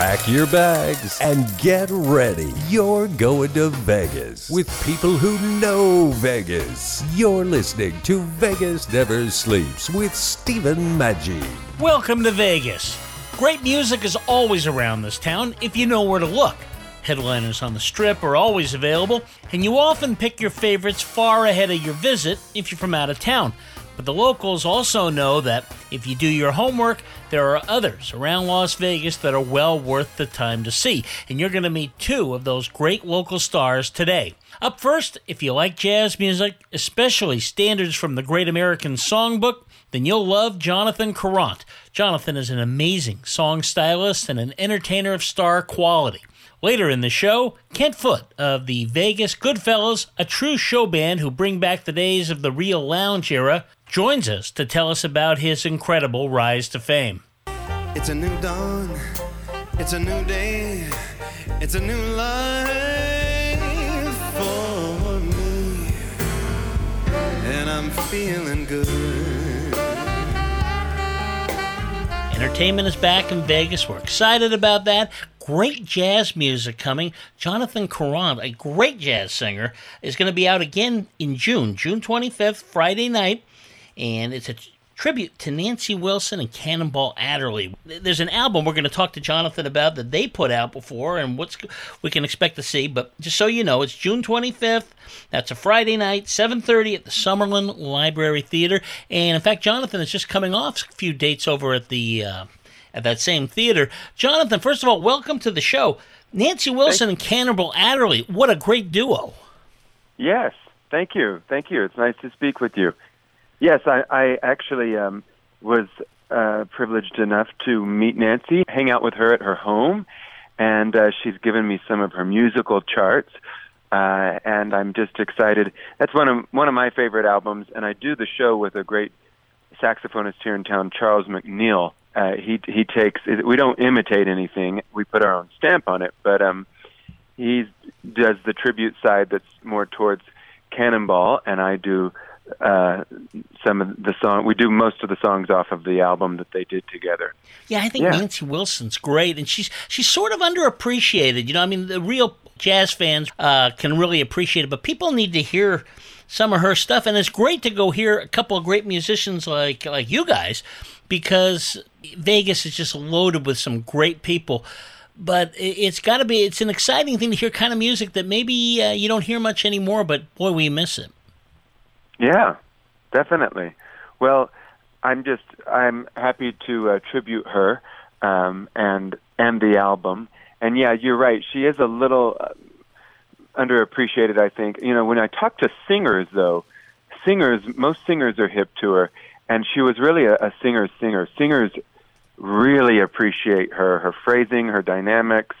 Pack your bags and get ready. You're going to Vegas with people who know Vegas. You're listening to Vegas Never Sleeps with Stephen Maggi. Welcome to Vegas. Great music is always around this town if you know where to look. Headliners on the strip are always available, and you often pick your favorites far ahead of your visit if you're from out of town. But the locals also know that if you do your homework, there are others around Las Vegas that are well worth the time to see. And you're going to meet two of those great local stars today. Up first, if you like jazz music, especially standards from the Great American Songbook, then you'll love Jonathan Karrant. Jonathan is an amazing song stylist and an entertainer of star quality. Later in the show, Kent Foot of the Vegas Goodfellas, a true show band who bring back the days of the real lounge era, joins us to tell us about his incredible rise to fame. It's a new dawn, it's a new day, it's a new life for me, and I'm feeling good. Entertainment is back in Vegas. We're excited about that. Great jazz music coming. Jonathan Karrant, a great jazz singer, is going to be out again in June, June 25th, Friday night. And it's a tribute to Nancy Wilson and Cannonball Adderley. There's an album we're going to talk to Jonathan about that they put out before and what's we can expect to see. But just so you know, it's June 25th. That's a Friday night, 7:30 at the Summerlin Library Theater. And in fact, Jonathan is just coming off a few dates over at the uh, at that same theater. Jonathan, first of all, welcome to the show. Nancy Wilson and Cannonball Adderley, what a great duo. Yes, thank you, thank you. It's nice to speak with you. Yes, I, I actually um, was uh, privileged enough to meet Nancy, hang out with her at her home, and uh, she's given me some of her musical charts. Uh, and I'm just excited. That's one of one of my favorite albums, and I do the show with a great saxophonist here in town, Charles McNeil. Uh, he he takes. We don't imitate anything. We put our own stamp on it, but um, he does the tribute side that's more towards Cannonball, and I do uh, some of the song. We do most of the songs off of the album that they did together. Yeah, I think Yeah. Nancy Wilson's great, and she's she's sort of underappreciated. You know, I mean, the real jazz fans uh, can really appreciate it, but people need to hear some of her stuff, and it's great to go hear a couple of great musicians like like you guys, because Vegas is just loaded with some great people. But it- it's got to be it's an exciting thing to hear kind of music that maybe uh, you don't hear much anymore, but boy, we miss it. Yeah, definitely. Well, I'm just I'm happy to uh, tribute her um, and and the album. And yeah, you're right. She is a little uh, underappreciated. I think you know when I talk to singers though, singers most singers are hip to her, and she was really a, a singer's singer. Singers really appreciate her, her phrasing, her dynamics.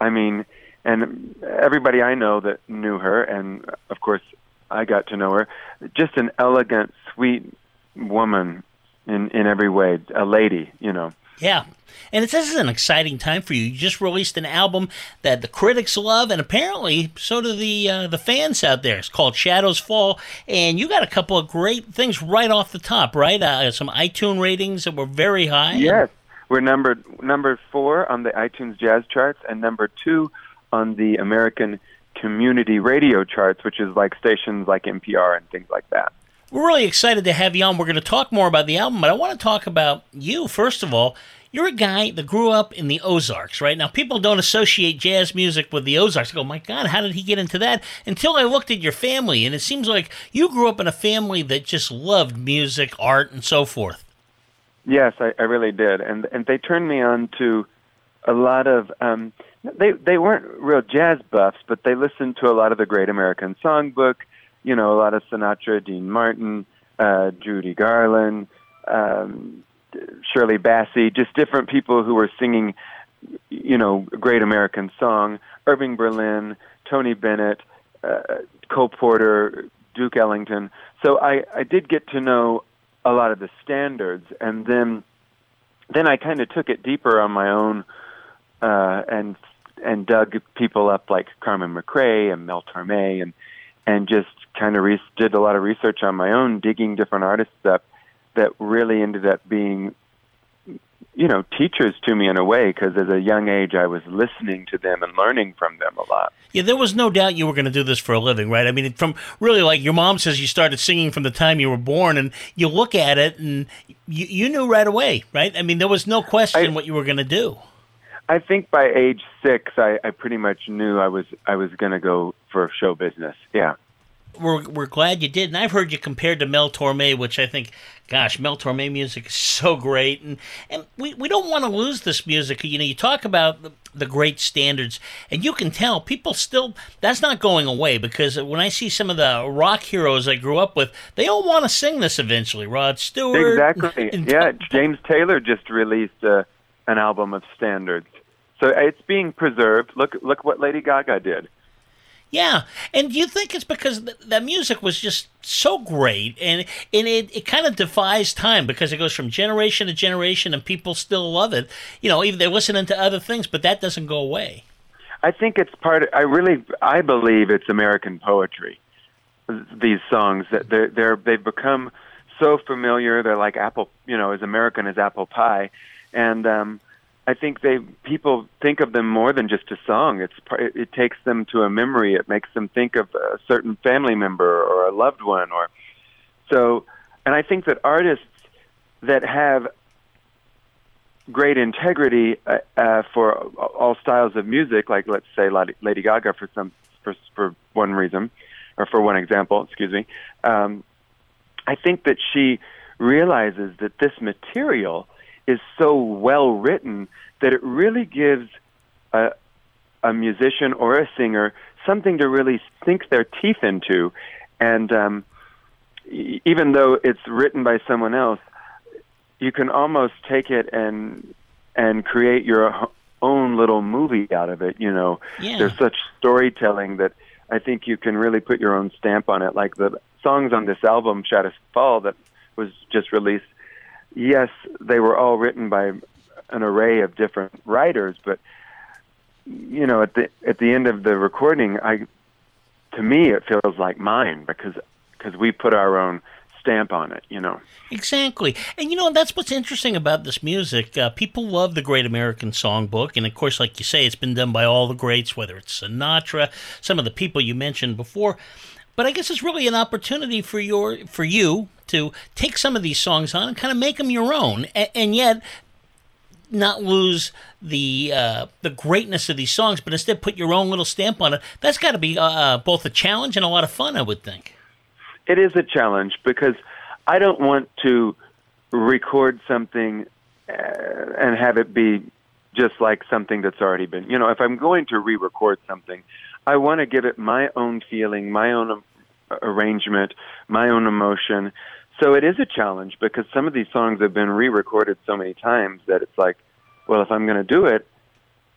I mean, and everybody I know that knew her, and of course I got to know her. Just an elegant, sweet woman in in every way, a lady, you know. Yeah. And it's, this is an exciting time for you. You just released an album that the critics love, and apparently so do the uh, the fans out there. It's called Shadows Fall, and you got a couple of great things right off the top, right? Uh, some iTunes ratings that were very high. Yes, we're number number four on the iTunes Jazz charts, and number two on the American Community Radio charts, which is like stations like NPR and things like that. We're really excited to have you on. We're going to talk more about the album, but I want to talk about you first of all. You're a guy that grew up in the Ozarks, right? Now, people don't associate jazz music with the Ozarks. They go, my God, how did he get into that? Until I looked at your family, and it seems like you grew up in a family that just loved music, art, and so forth. Yes, I, I really did, and and they turned me on to a lot of. Um, they they weren't real jazz buffs, but they listened to a lot of the Great American Songbook. You know, a lot of Sinatra, Dean Martin, uh, Judy Garland, um, Shirley Bassey, just different people who were singing, you know, Great American Song. Irving Berlin, Tony Bennett, uh, Cole Porter, Duke Ellington. So I, I did get to know a lot of the standards, and then then I kind of took it deeper on my own, uh, and and dug people up like Carmen McRae and Mel Torme, and and just kind of re- did a lot of research on my own, digging different artists up that really ended up being you know teachers to me in a way because as a young age I was listening to them and learning from them a lot. Yeah, there was no doubt you were going to do this for a living, right? I mean, from really like your mom says you started singing from the time you were born, and you look at it and you, you knew right away, right? I mean, there was no question I, what you were going to do. I think by age six, I, I pretty much knew I was I was going to go for show business. Yeah we're we're glad you did. And I've heard you compared to Mel Torme, which I think, gosh, Mel Torme music is so great, and and we, we don't want to lose this music. You know, you talk about the, the great standards, and you can tell people still that's not going away because when I see some of the rock heroes I grew up with, they all want to sing this eventually. Rod Stewart, exactly. yeah, James Taylor just released uh, an album of standards, so it's being preserved. Look look what Lady Gaga did. Yeah, and do you think it's because th- that music was just so great, and and it, it kind of defies time because it goes from generation to generation, and people still love it. You know, even they're listening to other things, but that doesn't go away. I think it's part. Of, I really, I believe it's American poetry. These songs that they're, they're they've become so familiar. They're like apple, you know, as American as apple pie, and um, I think they people think of them more than just a song. It's it, takes them to a memory. It makes them think of a certain family member or a loved one, or so. And I think that artists that have great integrity uh, uh, for all styles of music, like let's say Lady Gaga for some for for one reason, or for one example, excuse me. Um, I think that she realizes that this material is so well written that it really gives a, a musician or a singer something to really sink their teeth into. And um, even though it's written by someone else, you can almost take it and and create your own little movie out of it. You know, yeah. there's such storytelling that I think you can really put your own stamp on it. Like the songs on this album, Shadows Fall, that was just released yes, they were all written by an array of different writers, but you know, at the at the end of the recording, I to me it feels like mine because because we put our own stamp on it, you know. Exactly. And you know, that's what's interesting about this music. Uh, people love the Great American Songbook. And of course, like you say, it's been done by all the greats, whether it's Sinatra, some of the people you mentioned before. But I guess it's really an opportunity for your for you to take some of these songs on and kind of make them your own, and, and yet not lose the uh, the greatness of these songs, but instead put your own little stamp on it. That's got to be uh, uh, both a challenge and a lot of fun, I would think. It is a challenge because I don't want to record something uh, and have it be just like something that's already been. You know, if I'm going to re-record something, I want to give it my own feeling, my own arrangement, my own emotion. So it is a challenge because some of these songs have been re-recorded so many times that it's like, well, if I'm going to do it,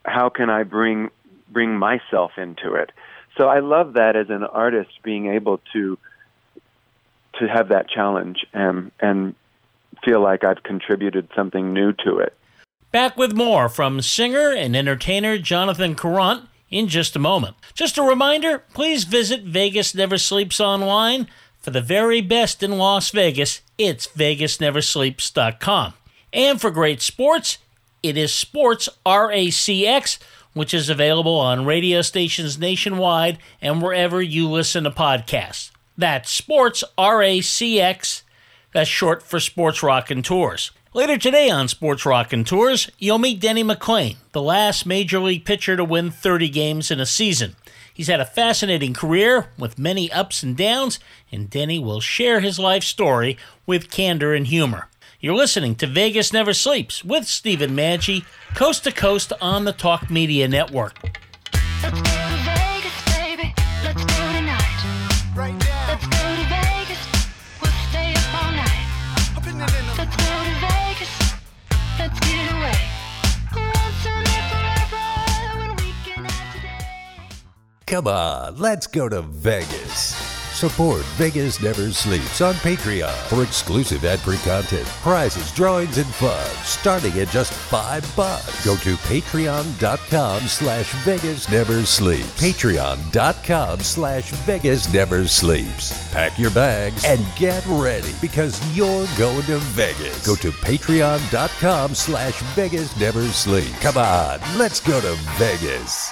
how can I bring bring myself into it? So I love that as an artist being able to to have that challenge and and feel like I've contributed something new to it. Back with more from singer and entertainer Jonathan Karrant in just a moment. Just a reminder please visit Vegas Never Sleeps online. For the very best in Las Vegas, it's VegasNeverSleeps.com. And for great sports, it is Sports RACX, which is available on radio stations nationwide and wherever you listen to podcasts. That's Sports RACX. That's short for Sports Raconteurs. Later today on Sports Raconteurs, you'll meet Denny McLain, the last major league pitcher to win 30 games in a season. He's had a fascinating career with many ups and downs, and Denny will share his life story with candor and humor. You're listening to Vegas Never Sleeps with Stephen Maggi, coast to coast on the Talk Media Network. Come on, let's go to Vegas. Support Vegas Never Sleeps on Patreon for exclusive ad-free content, prizes, drawings, and fun, starting at just five bucks. Go to patreon.com slash Vegas Never Sleeps. Patreon.com slash Vegas Never Sleeps. Pack your bags and get ready because you're going to Vegas. Go to patreon.com slash Vegas Never Sleeps. Come on, let's go to Vegas.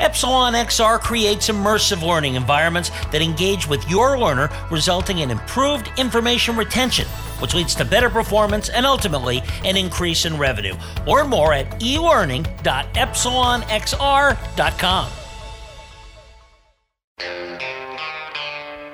Epsilon XR creates immersive learning environments that engage with your learner, resulting in improved information retention, which leads to better performance and ultimately an increase in revenue. Learn more at elearning.epsilonxr.com.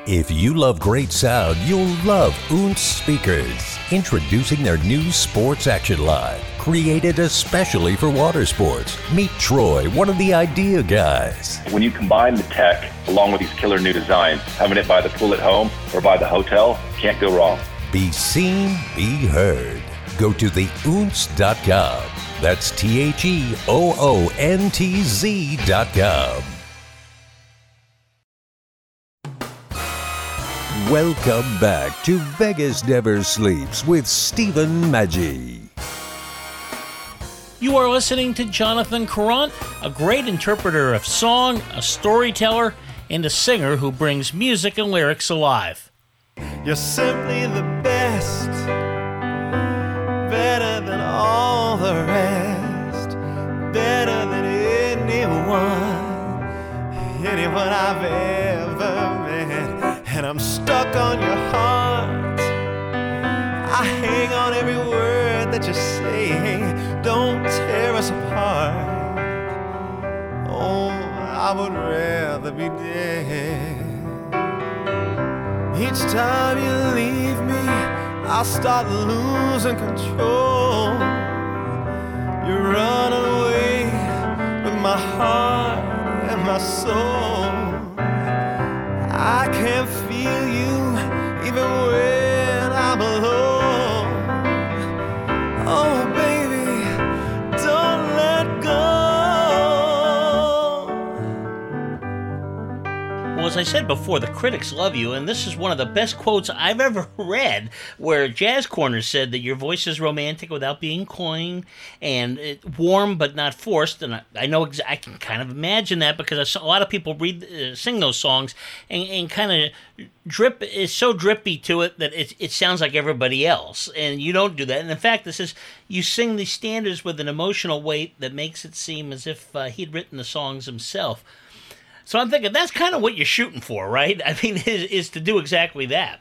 If you love great sound, you'll love Oontz speakers. Introducing their new Sports Action line, created especially for water sports. Meet Troy, one of the idea guys. When you combine the tech along with these killer new designs, having it by the pool at home or by the hotel, can't go wrong. Be seen, be heard. Go to theoontz.com. That's T H E O O N T Z.com. Welcome back to Vegas Never Sleeps with Stephen Maggi. You are listening to Jonathan Karrant, a great interpreter of song, a storyteller, and a singer who brings music and lyrics alive. You're simply the best, better than all the rest, better than anyone, anyone I've ever met. And I'm stuck on your heart. I hang on every word that you say. Don't tear us apart. Oh, I would rather be dead. Each time you leave me, I start losing control. You run away with my heart and my soul. I can't feel you even when as I said before, the critics love you, and this is one of the best quotes I've ever read, where Jazz Corner said that your voice is romantic without being cloying and it, warm but not forced. And I, I know ex- I can kind of imagine that because a lot of people read uh, sing those songs and, and kind of drip is so drippy to it that it, it sounds like everybody else, and you don't do that. And in fact, this is you sing these standards with an emotional weight that makes it seem as if uh, he'd written the songs himself. So I'm thinking that's kind of what you're shooting for, right? I mean, is, is to do exactly that.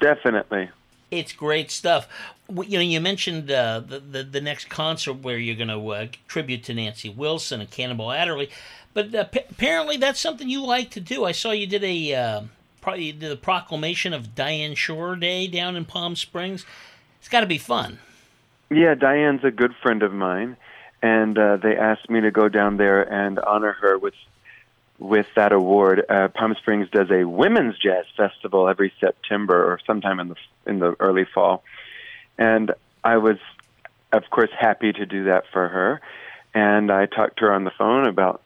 Definitely. It's great stuff. You know, you mentioned uh, the, the the next concert where you're going to uh, tribute to Nancy Wilson and Cannonball Adderley, but uh, p- apparently that's something you like to do. I saw you did a uh, pro- you did a proclamation of Diane Schuur Day down in Palm Springs. It's got to be fun. Yeah, Diane's a good friend of mine, and uh, they asked me to go down there and honor her with with that award. Uh, Palm Springs does a women's jazz festival every September or sometime in the in the early fall, and I was, of course, happy to do that for her. And I talked to her on the phone about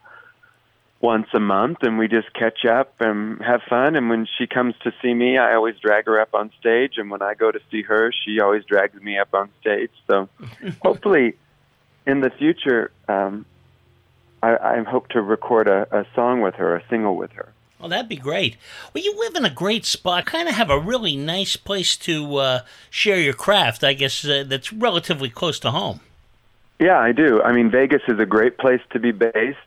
once a month, and we just catch up and have fun. And when she comes to see me, I always drag her up on stage, and when I go to see her, she always drags me up on stage. So hopefully, in the future. Um, I, I hope to record a, a song with her, a single with her. Well, that'd be great. Well, you live in a great spot. Kind of have a really nice place to uh, share your craft. I guess uh, that's relatively close to home. Yeah, I do. I mean, Vegas is a great place to be based,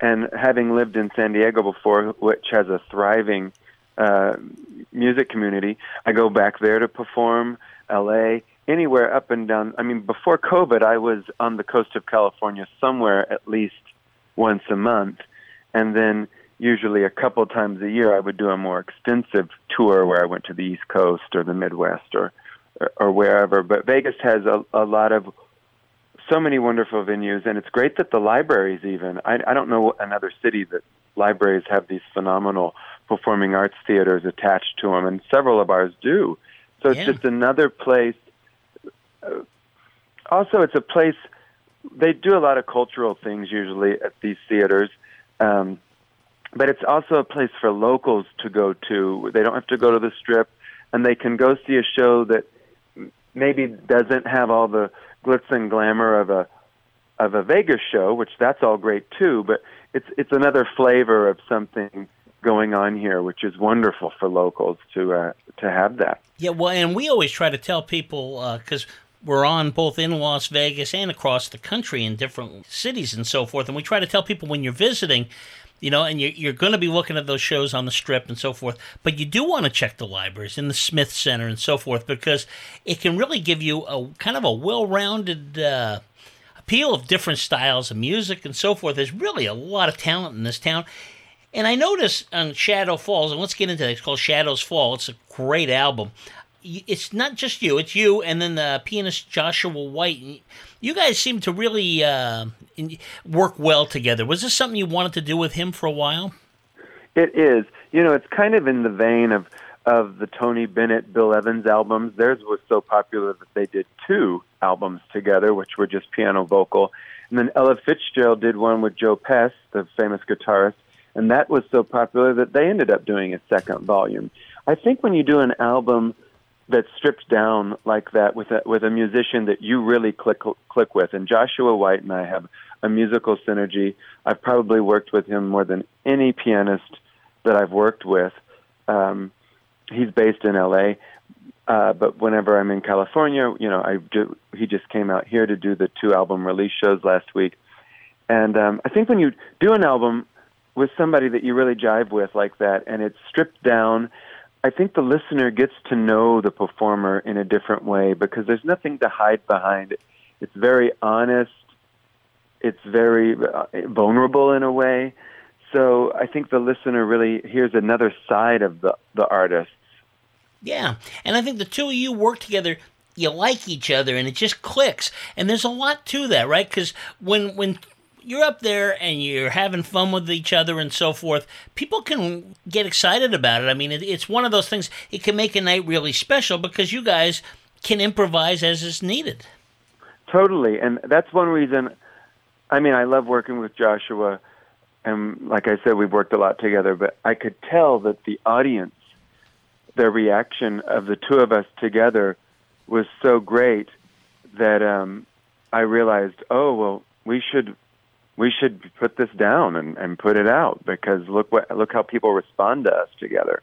and having lived in San Diego before, which has a thriving uh, music community. I go back there to perform, L.A., anywhere up and down. I mean, before COVID, I was on the coast of California somewhere at least once a month, and then usually a couple times a year I would do a more extensive tour where I went to the East Coast or the Midwest or or, or wherever. But Vegas has a, a lot of so many wonderful venues, and it's great that the libraries even. I, I don't know another city that libraries have these phenomenal performing arts theaters attached to them, and several of ours do. So it's Yeah. just another place. Uh, also, it's a place. They do a lot of cultural things usually at these theaters. Um, but it's also a place for locals to go to. They don't have to go to the strip, and they can go see a show that maybe doesn't have all the glitz and glamour of a of a Vegas show, which that's all great too. But it's it's another flavor of something going on here, which is wonderful for locals to uh, to have that. Yeah, well, and we always try to tell people because we're on both in Las Vegas and across the country in different cities and so forth, and we try to tell people when you're visiting, you know, and you're, you're going to be looking at those shows on the strip and so forth, but you do want to check the libraries in the Smith Center and so forth because it can really give you a kind of a well-rounded. Uh, appeal of different styles of music and so forth. There's really a lot of talent in this town. And I noticed on Shadow Falls, and let's get into it. It's called Shadows Fall. It's a great album. It's not just you; it's you and then the pianist Joshua White. You guys seem to really uh, work well together. Was this something you wanted to do with him for a while? It is. You know, it's kind of in the vein of of the Tony Bennett, Bill Evans albums. Theirs was so popular that they did two albums together, which were just piano vocal. And then Ella Fitzgerald did one with Joe Pass, the famous guitarist, and that was so popular that they ended up doing a second volume. I think when you do an album that's stripped down like that with a with a musician that you really click click with, and Joshua White and I have a musical synergy. I've probably worked with him more than any pianist that I've worked with. Um, he's based in LA, uh, but whenever I'm in California, you know, I do, he just came out here to do the two album release shows last week. And um, I think when you do an album with somebody that you really jive with like that, and it's stripped down, I think the listener gets to know the performer in a different way because there's nothing to hide behind it. It's very honest. It's very uh, vulnerable in a way. So I think the listener really hears another side of the the artist. Yeah, and I think the two of you work together. You like each other, and it just clicks. And there's a lot to that, right? Because when when you're up there and you're having fun with each other and so forth, people can get excited about it. I mean, it, it's one of those things. It can make a night really special because you guys can improvise as is needed. Totally, and that's one reason. I mean, I love working with Joshua, and like I said, we've worked a lot together. But I could tell that the audience, their reaction of the two of us together, was so great that um, I realized, oh well, we should we should put this down and, and put it out because look what look how people respond to us together.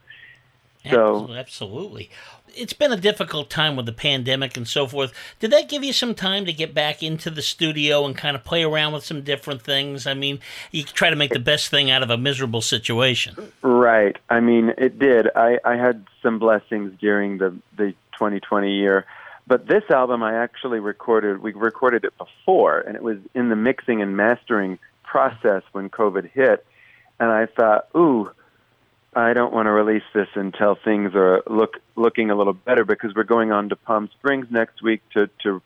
So Absolutely. It's been a difficult time with the pandemic and so forth. Did that give you some time to get back into the studio and kind of play around with some different things? I mean, you try to make the best thing out of a miserable situation. Right. I mean, it did. I, I had some blessings during the the 2020 year, but this album I actually recorded. We recorded it before, and it was in the mixing and mastering process when COVID hit. And I thought, ooh, I don't want to release this until things are look looking a little better because we're going on to Palm Springs next week to to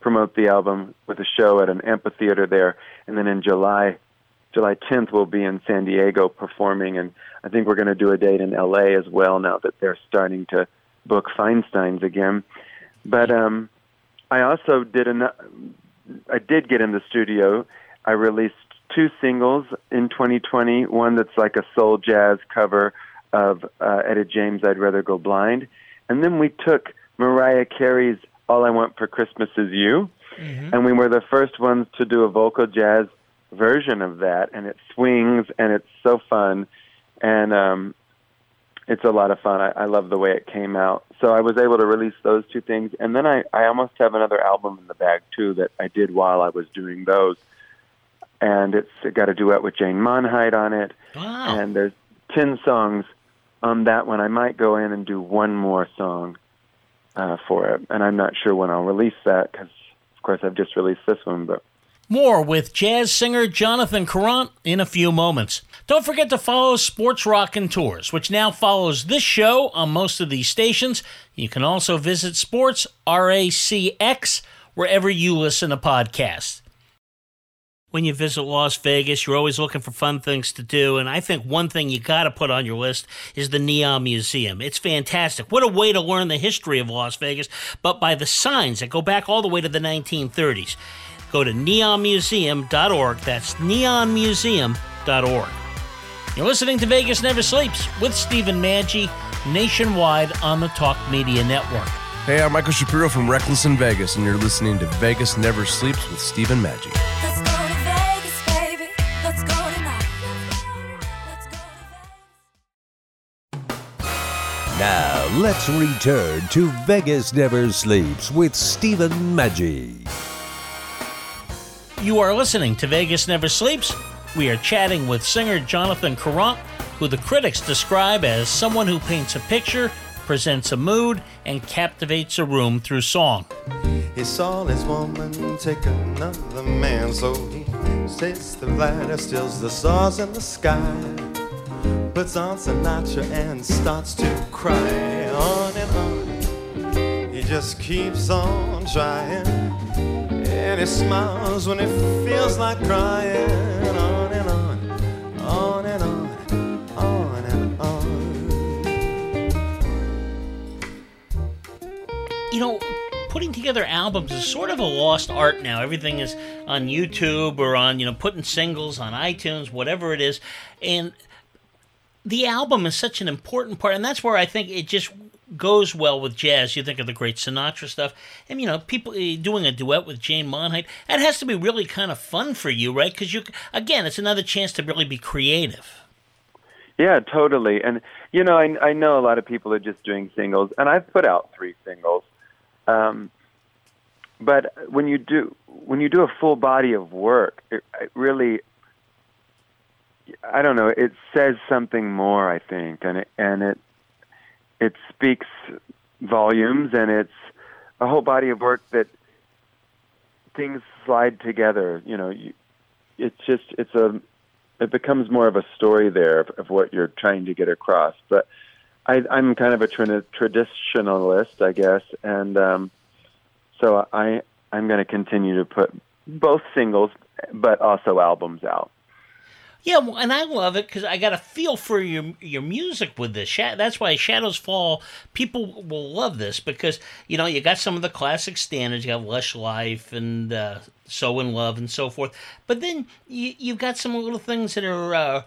promote the album with a show at an amphitheater there, and then in July July 10th, we'll be in San Diego performing, and I think we're going to do a date in LA as well now that they're starting to book Feinstein's again. But um, I also did an, I did get in the studio. I released two singles in 2020. One that's like a soul jazz cover of uh, Etta James' "I'd Rather Go Blind," and then we took Mariah Carey's "All I Want for Christmas Is You." and we were the first ones to do a vocal jazz version of that and it swings and it's so fun and um it's a lot of fun. I, I love the way it came out. So i was able to release those two things. And then i i almost have another album in the bag too that i did while i was doing those. And it's it's got a duet with jane monheit on it. Wow. and there's 10 songs on that one, I might go in and do one more song uh, for it, and I'm not sure when I'll release that because, of course, I've just released this one. But More with jazz singer Jonathan Karrant in a few moments. Don't forget to follow Sports Raconteurs, which now follows this show on most of these stations. You can also visit Sports RACX wherever you listen to podcasts. When you visit Las Vegas, you're always looking for fun things to do, and I think one thing you got to put on your list is the Neon Museum. It's fantastic. What a way to learn the history of Las Vegas, but by the signs that go back all the way to the 1930s. Go to neonmuseum.org. That's neonmuseum.org. You're listening to Vegas Never Sleeps with Stephen Maggi nationwide on the Talk Media Network. Hey, I'm Michael Shapiro from Reckless in Vegas, and you're listening to Vegas Never Sleeps with Stephen Maggi. Now, let's return to Vegas Never Sleeps with Stephen Maggi. You are listening to Vegas Never Sleeps. We are chatting with singer Jonathan Karrant, who the critics describe as someone who paints a picture, presents a mood, and captivates a room through song. He saw this woman take another man, so he takes the ladder, steals the stars in the sky, puts on Sinatra and starts to cry. On and on, he just keeps on trying, and he smiles when he feels like crying. On and on, on and on, on and on. You know, putting together albums is sort of a lost art now. Everything is on YouTube or on, you know, putting singles on iTunes, whatever it is. And the album is such an important part, and that's where I think it just goes well with jazz. You think of the great Sinatra stuff, and you know, people eh, doing a duet with Jane Monheit. That has to be really kind of fun for you, right? Because you, again, it's another chance to really be creative. Yeah, totally. And you know, I, I know a lot of people are just doing singles, and I've put out three singles. Um, but when you do when you do a full body of work, it, it really, I don't know, it says something more. I think, and it and it it speaks volumes, and it's a whole body of work that things slide together. You know, you, it's just it's a it becomes more of a story there of, of what you're trying to get across. But I, I'm kind of a tra- traditionalist, I guess, and um, so I I'm going to continue to put both singles, but also albums out. Yeah, well, and I love it because I got a feel for your your music with this. Sha- That's why Shadows Fall. People will love this because you know you got some of the classic standards. You have Lush Life and uh, So in Love and so forth. But then you you've got some little things that are. Uh,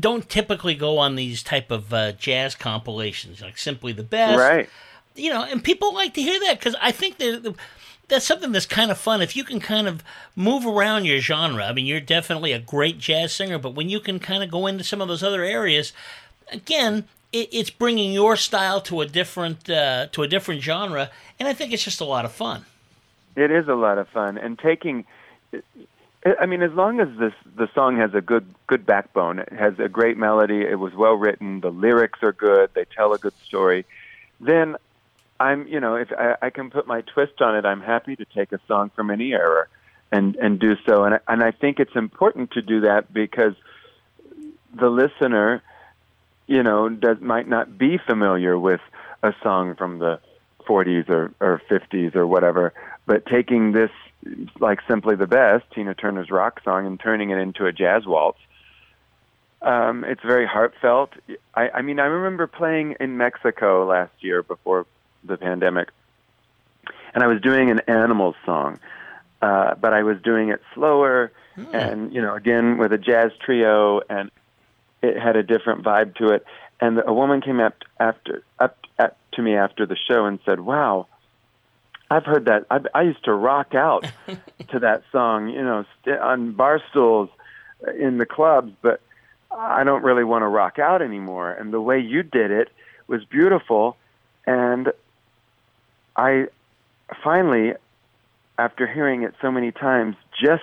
don't typically go on these type of uh, jazz compilations, like simply the best, Right. You know, and people like to hear that because I think that that's something that's kind of fun. If you can kind of move around your genre, I mean, you're definitely a great jazz singer, but when you can kind of go into some of those other areas, again, it, it's bringing your style to a different uh, to a different genre, and I think it's just a lot of fun. It is a lot of fun, and taking. I mean, as long as this the song has a good good backbone, it has a great melody, it was well written, the lyrics are good, they tell a good story, then I'm you know if I, I can put my twist on it, I'm happy to take a song from any era and and do so, and I, and I think it's important to do that because the listener, you know, does might not be familiar with a song from the 40s or, or 50s or whatever, but taking this like simply the best Tina Turner's rock song and turning it into a jazz waltz. Um, it's very heartfelt. I, I mean, I remember playing in Mexico last year before the pandemic, and I was doing an Animals song, uh, but I was doing it slower, and you know, again with a jazz trio, and it had a different vibe to it. And a woman came up after up at, to me after the show and said, "Wow, I've heard that. I, I used to rock out to that song, you know, st- on bar stools in the clubs, but I don't really want to rock out anymore. And the way you did it was beautiful. And I finally, after hearing it so many times, just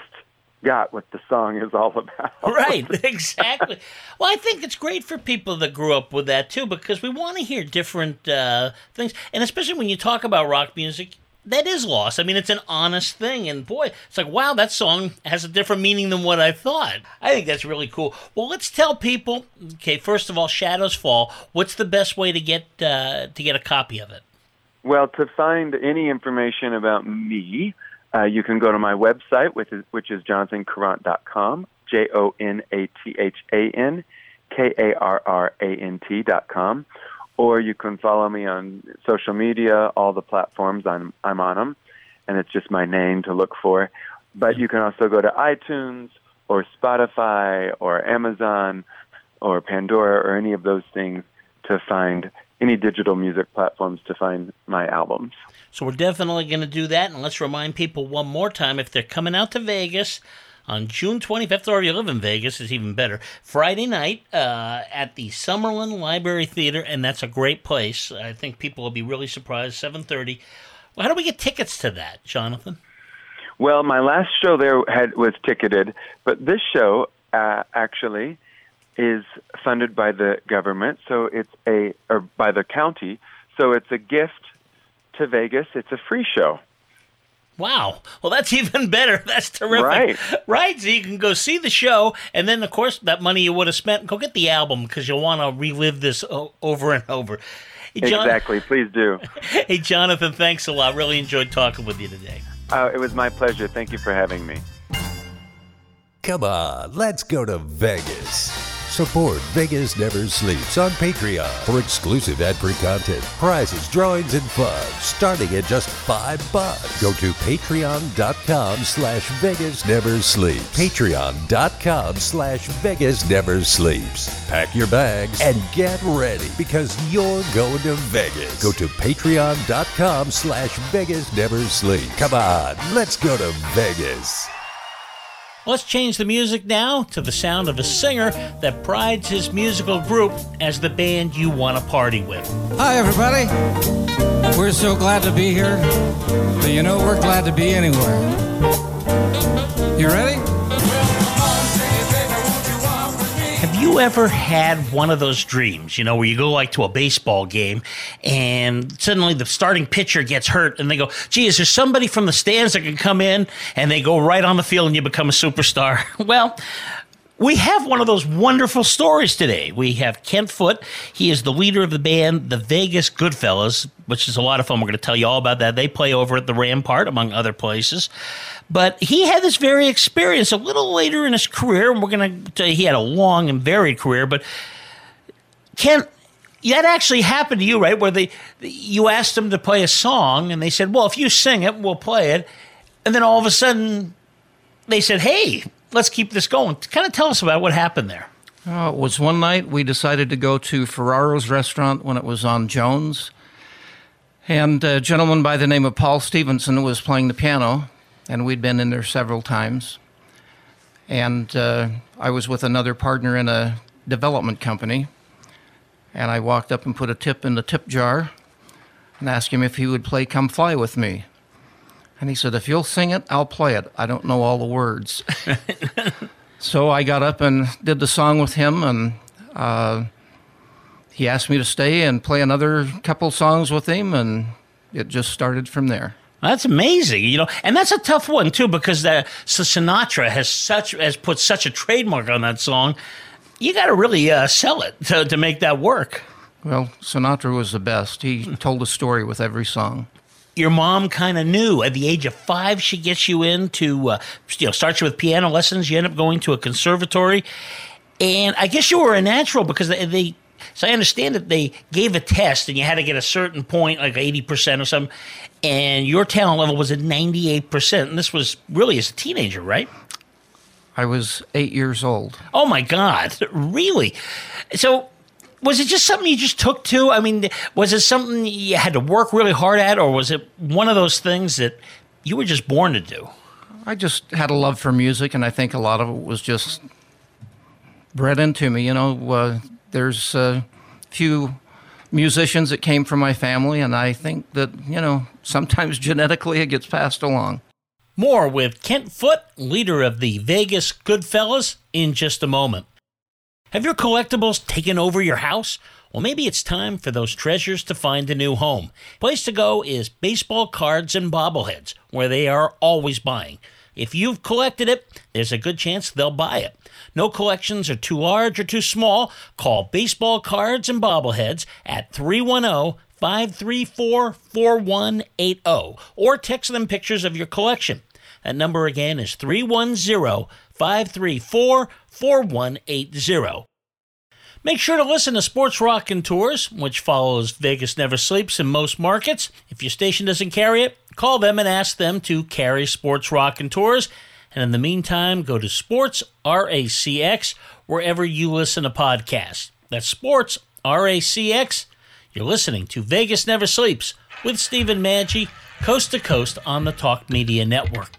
got what the song is all about. right, exactly. Well, I think it's great for people that grew up with that too, because we want to hear different uh, things, and especially when you talk about rock music. That is lost. I mean, it's an honest thing, and boy, it's like, wow, that song has a different meaning than what I thought. I think that's really cool. Well, let's tell people. Okay, first of all, Shadows Fall. What's the best way to get uh, to get a copy of it? Well, to find any information about me, uh, you can go to my website, which is, which is jonathankarrant.com, J O N A T H A N K A R R A N T.com. Or you can follow me on social media, all the platforms, I'm, I'm on them, and it's just my name to look for. But you can also go to iTunes or Spotify or Amazon or Pandora or any of those things to find any digital music platforms to find my albums. So we're definitely going to do that. And let's remind people one more time if they're coming out to Vegas on June 25th, or if you live in Vegas, it's even better. Friday night uh, at the Summerlin Library Theater, and that's a great place. I think people will be really surprised. 7:30. Well, how do we get tickets to that, Jonathan? Well, my last show there had was ticketed, but this show uh, actually is funded by the government, so it's a or by the county, so it's a gift to Vegas. It's a free show. Wow. Well, that's even better. That's terrific. Right. Right. So you can go see the show, and then, of course, that money you would have spent, go get the album because you'll want to relive this o- over and over. Hey, John- Exactly. Please do. hey, Jonathan, thanks a lot. Really enjoyed talking with you today. Uh, it was my pleasure. Thank you for having me. Come on, let's go to Vegas. Support Vegas Never Sleeps on Patreon for exclusive ad-free content, prizes, drawings, and fun, starting at just five bucks. Go to patreon.com slash Vegas Never Sleeps. Patreon.com slash Vegas Never Sleeps. Pack your bags and get ready because you're going to Vegas. Go to patreon.com slash Vegas Never Sleeps. Come on, let's go to Vegas. Let's change the music now to the sound of a singer that prides his musical group as the band you want to party with. Hi, everybody. We're so glad to be here. But you know, we're glad to be anywhere. You ready? You ever had one of those dreams, you know, where you go like to a baseball game and suddenly the starting pitcher gets hurt and they go, gee, is there somebody from the stands that can come in and they go right on the field and you become a superstar? Well, we have one of those wonderful stories today. We have Kent Foot. He is the leader of the band, the Vegas Goodfellas, which is a lot of fun. We're going to tell you all about that. They play over at the Rampart, among other places. But he had this very experience a little later in his career, and we're going to tell you he had a long and varied career. But Kent, that actually happened to you, right? Where they you asked them to play a song, and they said, "Well, if you sing it, we'll play it." And then all of a sudden, they said, "Hey, let's keep this going." Kind of tell us about what happened there. Uh, it was one night we decided to go to Ferraro's restaurant when it was on Jones. And a gentleman by the name of Paul Stevenson was playing the piano, and we'd been in there several times. And uh, I was with another partner in a development company. And I walked up and put a tip in the tip jar and asked him if he would play Come Fly with me. And he said, If you'll sing it, I'll play it. I don't know all the words. so I got up and did the song with him, and uh, he asked me to stay and play another couple songs with him, and it just started from there. That's amazing, you know, and that's a tough one too because the, so Sinatra has such has put such a trademark on that song. You got to really uh, sell it to, to make that work. Well, Sinatra was the best. He told a story with every song. Your mom kind of knew at the age of five. She gets you into, uh, you know, starts you with piano lessons. You end up going to a conservatory, and I guess you were a natural because they, they so I understand that they gave a test and you had to get a certain point, like 80% or something, and your talent level was at 98%. And this was really as a teenager, right? I was eight years old. Oh my God, really? So was it just something you just took to? I mean, was it something you had to work really hard at, or was it one of those things that you were just born to do? I just had a love for music, and I think a lot of it was just bred into me. You know, uh, there's a few musicians that came from my family, and I think that, you know, sometimes genetically it gets passed along. More with Kent Foot, leader of the Vegas Goodfellas, in just a moment. Have your collectibles taken over your house? Well, maybe it's time for those treasures to find a new home. Place to go is baseball cards and bobbleheads, where they are always buying. If you've collected it, there's a good chance they'll buy it. No collections are too large or too small. Call Baseball Cards and Bobbleheads at 310 534 4180 or text them pictures of your collection. That number again is 310 534 4180. Make sure to listen to Sports Raconteurs, which follows Vegas Never Sleeps in most markets. If your station doesn't carry it, call them and ask them to carry Sports Raconteurs. And in the meantime, go to Sports RACX wherever you listen to podcasts. That's Sports RACX. You're listening to Vegas Never Sleeps with Stephen Maggi, coast to coast on the Talk Media Network.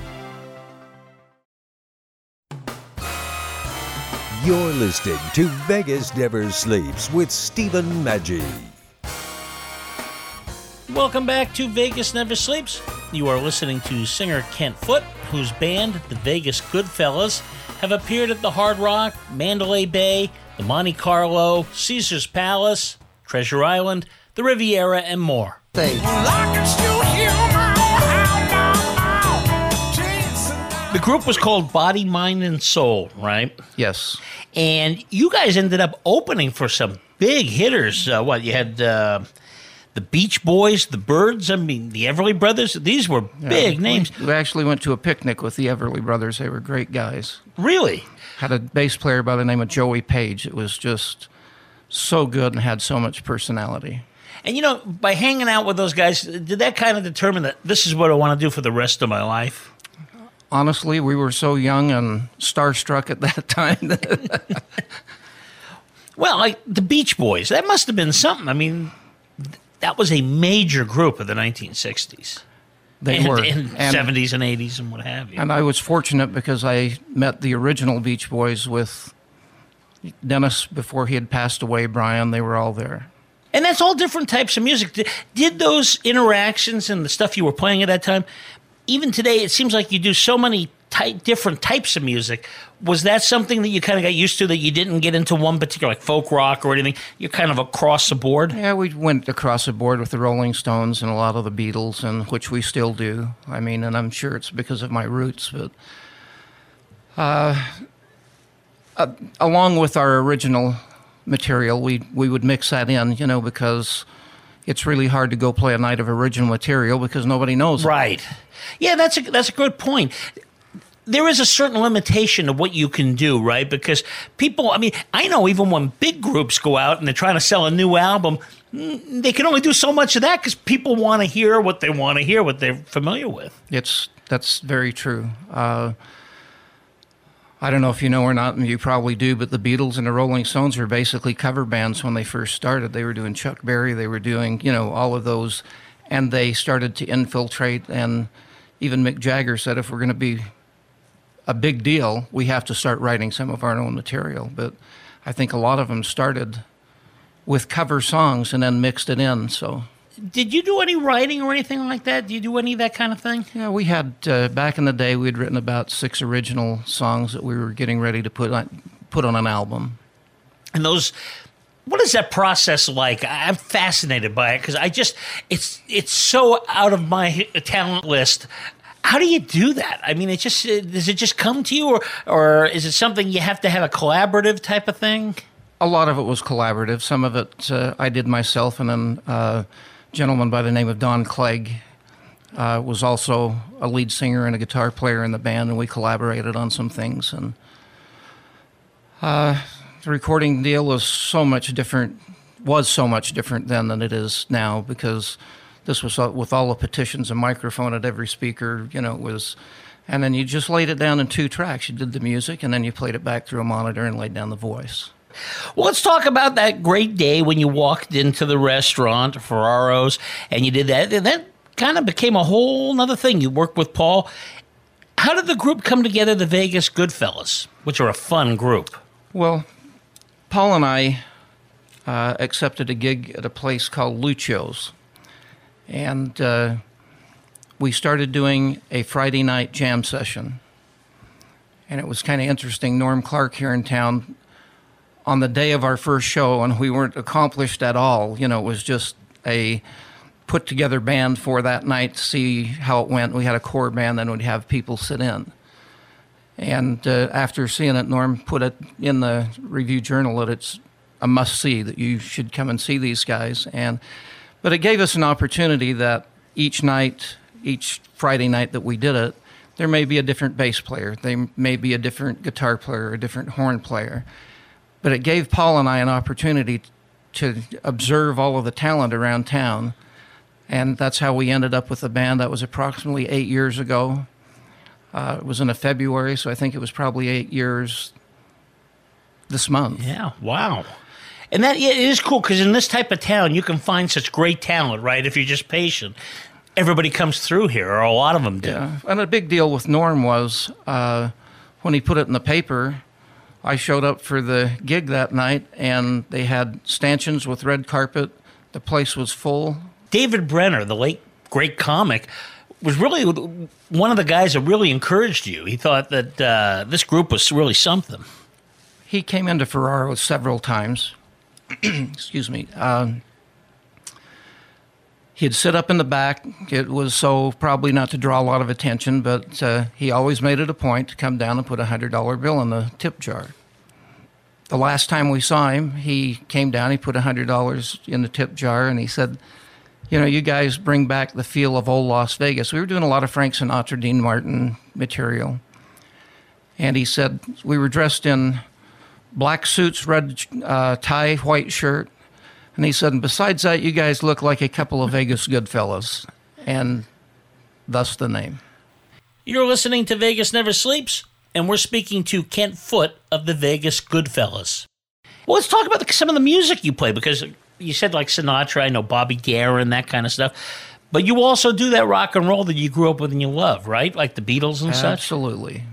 You're listening to Vegas Never Sleeps with Stephen Maggi. Welcome back to Vegas Never Sleeps. You are listening to singer Kent Foot, whose band, the Vegas Goodfellas, have appeared at the Hard Rock, Mandalay Bay, the Monte Carlo, Caesar's Palace, Treasure Island, the Riviera, and more. The group was called Body, Mind, and Soul, right? Yes. And you guys ended up opening for some big hitters. Uh, what, you had uh, the Beach Boys, the Byrds, I mean, the Everly Brothers. These were big we, names. We actually went to a picnic with the Everly Brothers. They were great guys. Really? Had a bass player by the name of Joey Paige. It was just so good and had so much personality. And you know, by hanging out with those guys, did that kind of determine that this is what I want to do for the rest of my life? Honestly, we were so young and starstruck at that time. well, like the Beach Boys, that must have been something. I mean, that was a major group of the 1960s. They and, were. and, And- 70s and 80s and what have you. And I was fortunate because I met the original Beach Boys with Dennis before he had passed away, Brian. They were all there. And that's all different types of music. Did, did those interactions and the stuff you were playing at that time, even today, it seems like you do so many different types of music. Was that something that you kind of got used to that you didn't get into one particular, like folk rock or anything? You're kind of across the board? Yeah, we went across the board with the Rolling Stones and a lot of the Beatles, and which we still do. I mean, and I'm sure it's because of my roots, but uh, uh, along with our original material, we we would mix that in, you know, because it's really hard to go play a night of original material because nobody knows. it. Right. Yeah, that's a that's a good point. There is a certain limitation of what you can do, right? Because people, I mean, I know even when big groups go out and they're trying to sell a new album, mm, they can only do so much of that because people want to hear what they want to hear, what they're familiar with. It's that's very true. Uh, I don't know if you know or not, and you probably do, but the Beatles and the Rolling Stones were basically cover bands when they first started. They were doing Chuck Berry, they were doing, you know, all of those, and they started to infiltrate. And even Mick Jagger said, if we're going to be a big deal, we have to start writing some of our own material. But I think a lot of them started with cover songs and then mixed it in. So Did you do any writing or anything like that? Do you do any of that kind of thing? Yeah, we had uh, back in the day. We had written about six original songs that we were getting ready to put on put on an album. And those What is that process like? I- I'm fascinated by it because I just it's it's so out of my talent list. How do you do that? I mean, it just does it just come to you, or or is it something you have to have a collaborative type of thing? A lot of it was collaborative. Some of it uh, I did myself, and then uh, a gentleman by the name of Don Clegg uh, was also a lead singer and a guitar player in the band, and we collaborated on some things. And uh, the recording deal was so much different, was so much different then than it is now because this was with all the petitions, a microphone at every speaker. You know, it was. And then you just laid it down in two tracks. You did the music, and then you played it back through a monitor and laid down the voice. Well, let's talk about that great day when you walked into the restaurant, Ferraro's, and you did that. And that kind of became a whole other thing. You worked with Paul. How did the group come together, the Vegas Goodfellas, which are a fun group? Well, Paul and I uh, accepted a gig at a place called Lucio's. And uh, we started doing a Friday night jam session. And it was kind of interesting. Norm Clarke here in town, on the day of our first show, and we weren't accomplished at all. You know, it was just a put together band for that night to see how it went. We had a core band, then we'd have people sit in. And uh, after seeing it, Norm put it in the review journal that it's a must see that you should come and see these guys. And but it gave us an opportunity that each night, each Friday night that we did it, there may be a different bass player, there may be a different guitar player, a different horn player. But it gave Paul and I an opportunity to observe all of the talent around town. And that's how we ended up with the band. That was approximately eight years ago. Uh, it was in a February, so I think it was probably eight years this month. Yeah, wow. And that yeah, it is cool because in this type of town, you can find such great talent, right? If you're just patient, everybody comes through here, or a lot of them do. Yeah, and a big deal with Norm was uh, when he put it in the paper. I showed up for the gig that night, and they had stanchions with red carpet. The place was full. David Brenner, the late great comic, was really one of the guys that really encouraged you. He thought that uh, this group was really something. He came into Ferraro several times. Excuse me. Um, he'd sit up in the back. It was so probably not to draw a lot of attention, but uh, he always made it a point to come down and put a hundred dollar bill in the tip jar. The last time we saw him, he came down. He put a hundred dollars in the tip jar, and he said, "You know, you guys bring back the feel of old Las Vegas." We were doing a lot of Frank Sinatra, Dean Martin material, and he said we were dressed in black suits, red uh, tie, white shirt. And he said, and besides that, you guys look like a couple of Vegas Goodfellas. And thus the name. You're listening to Vegas Never Sleeps, and we're speaking to Kent Foot of the Vegas Goodfellas. Well, let's talk about the, some of the music you play because you said like Sinatra, I know Bobby Darin, that kind of stuff. But you also do that rock and roll that you grew up with and you love, right? Like the Beatles and such? Absolutely.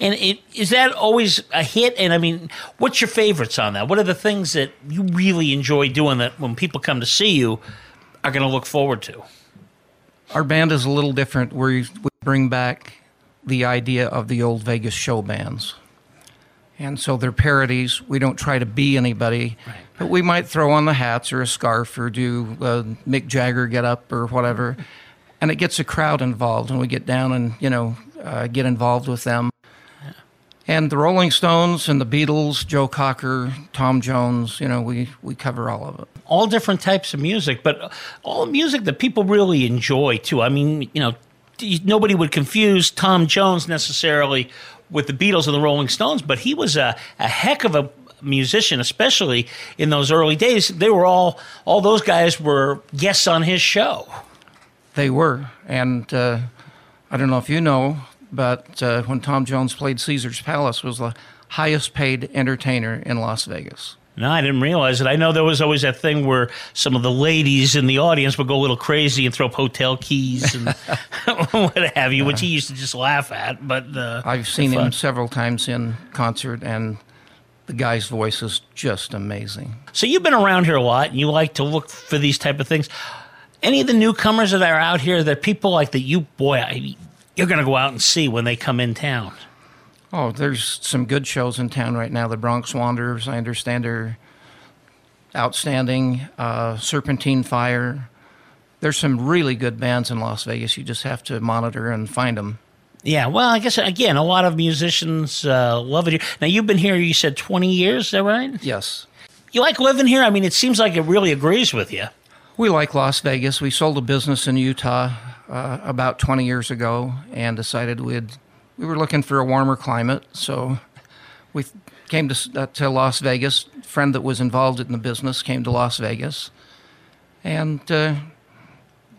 And it, is that always a hit? And I mean, what's your favorites on that? What are the things that you really enjoy doing that when people come to see you are going to look forward to? Our band is a little different. We, we bring back the idea of the old Vegas show bands. And so they're parodies. We don't try to be anybody, right. but we might throw on the hats or a scarf or do a Mick Jagger get up or whatever. And it gets a crowd involved, and we get down and, you know, uh, get involved with them. And the Rolling Stones and the Beatles, Joe Cocker, Tom Jones, you know, we, we cover all of it. All different types of music, but all music that people really enjoy too. I mean, you know, nobody would confuse Tom Jones necessarily with the Beatles and the Rolling Stones, but he was a, a heck of a musician, especially in those early days. They were all, all those guys were guests on his show. They were. And uh, I don't know if you know, but uh, when Tom Jones played Caesar's Palace, was the highest paid entertainer in Las Vegas. No, I didn't realize it. I know there was always that thing where some of the ladies in the audience would go a little crazy and throw up hotel keys and what have you, which he used to just laugh at. But uh, I've seen him several times in concert, and the guy's voice is just amazing. So you've been around here a lot, and you like to look for these type of things. Any of the newcomers that are out here that people like that you, boy, I, you're going to go out and see when they come in town? Oh, there's some good shows in town right now. The Bronx Wanderers, I understand, are outstanding. Uh, Serpentine Fire. There's some really good bands in Las Vegas. You just have to monitor and find them. Yeah, well, I guess again, a lot of musicians uh, love it here. Now, you've been here, you said 20 years, is that right? Yes. You like living here? I mean, it seems like it really agrees with you. We like Las Vegas. We sold a business in Utah uh, about 20 years ago and decided we'd we were looking for a warmer climate, so we came to uh, to Las Vegas. A friend that was involved in the business came to Las Vegas, and uh,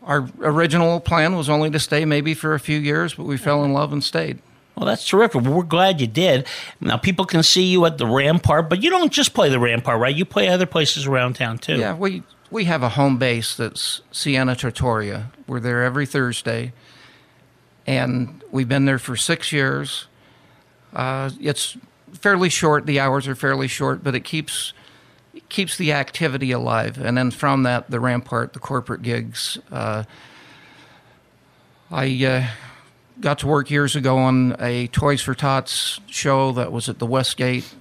our original plan was only to stay maybe for a few years, but we fell in love and stayed. Well, that's terrific. We're glad you did. Now, people can see you at the Rampart, but you don't just play the Rampart, right? You play other places around town too. Yeah, we we have a home base that's Siena Trattoria. We're there every Thursday, and we've been there for six years. Uh, it's fairly short. The hours are fairly short, but it keeps it keeps the activity alive. And then from that, the Rampart, the corporate gigs. Uh, I uh, got to work years ago on a Toys for Tots show that was at the Westgate,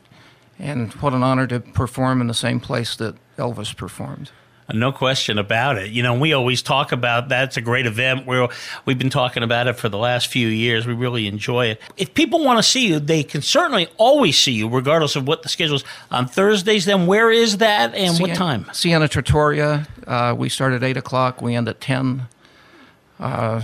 and what an honor to perform in the same place that Elvis performed. No question about it. You know, we always talk about that. It's a great event. We're, we've been talking about it for the last few years. We really enjoy it. If people want to see you, they can certainly always see you, regardless of what the schedule is. On Thursdays, then where is that and what time? Siena Trattoria. Uh, we start at 8 o'clock, we end at 10. Uh,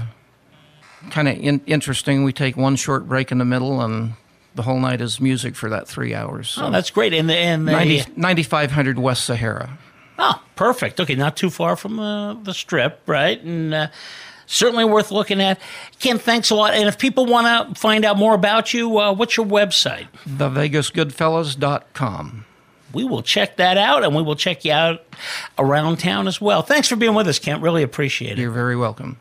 kind of in- interesting. We take one short break in the middle, and the whole night is music for that three hours. So Oh, that's great. And the, and the, 90, 9500 West Sahara. Oh, perfect. Okay, not too far from uh, the strip, right? And uh, certainly worth looking at. Ken, thanks a lot. And if people want to find out more about you, uh, what's your website? TheVegasGoodfellas.com. We will check that out, and we will check you out around town as well. Thanks for being with us, Kent. Really appreciate it. You're very welcome.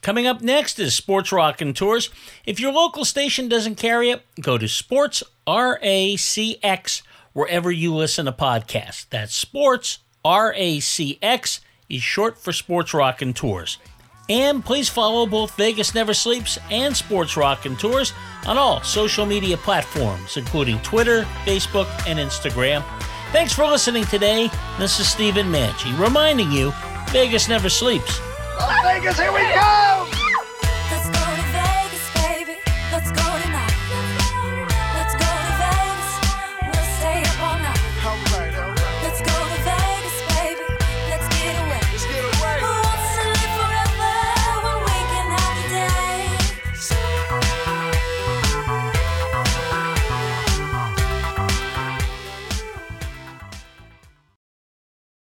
Coming up next is Sports Raconteurs. If your local station doesn't carry it, go to Sports R A C X wherever you listen to podcasts. That's Sports R A C X is short for Sports Raconteurs. And please follow both Vegas Never Sleeps and Sports Raconteurs on all social media platforms, including Twitter, Facebook, and Instagram. Thanks for listening today. This is Stephen Manchi reminding you Vegas never sleeps. Vegas, here we go!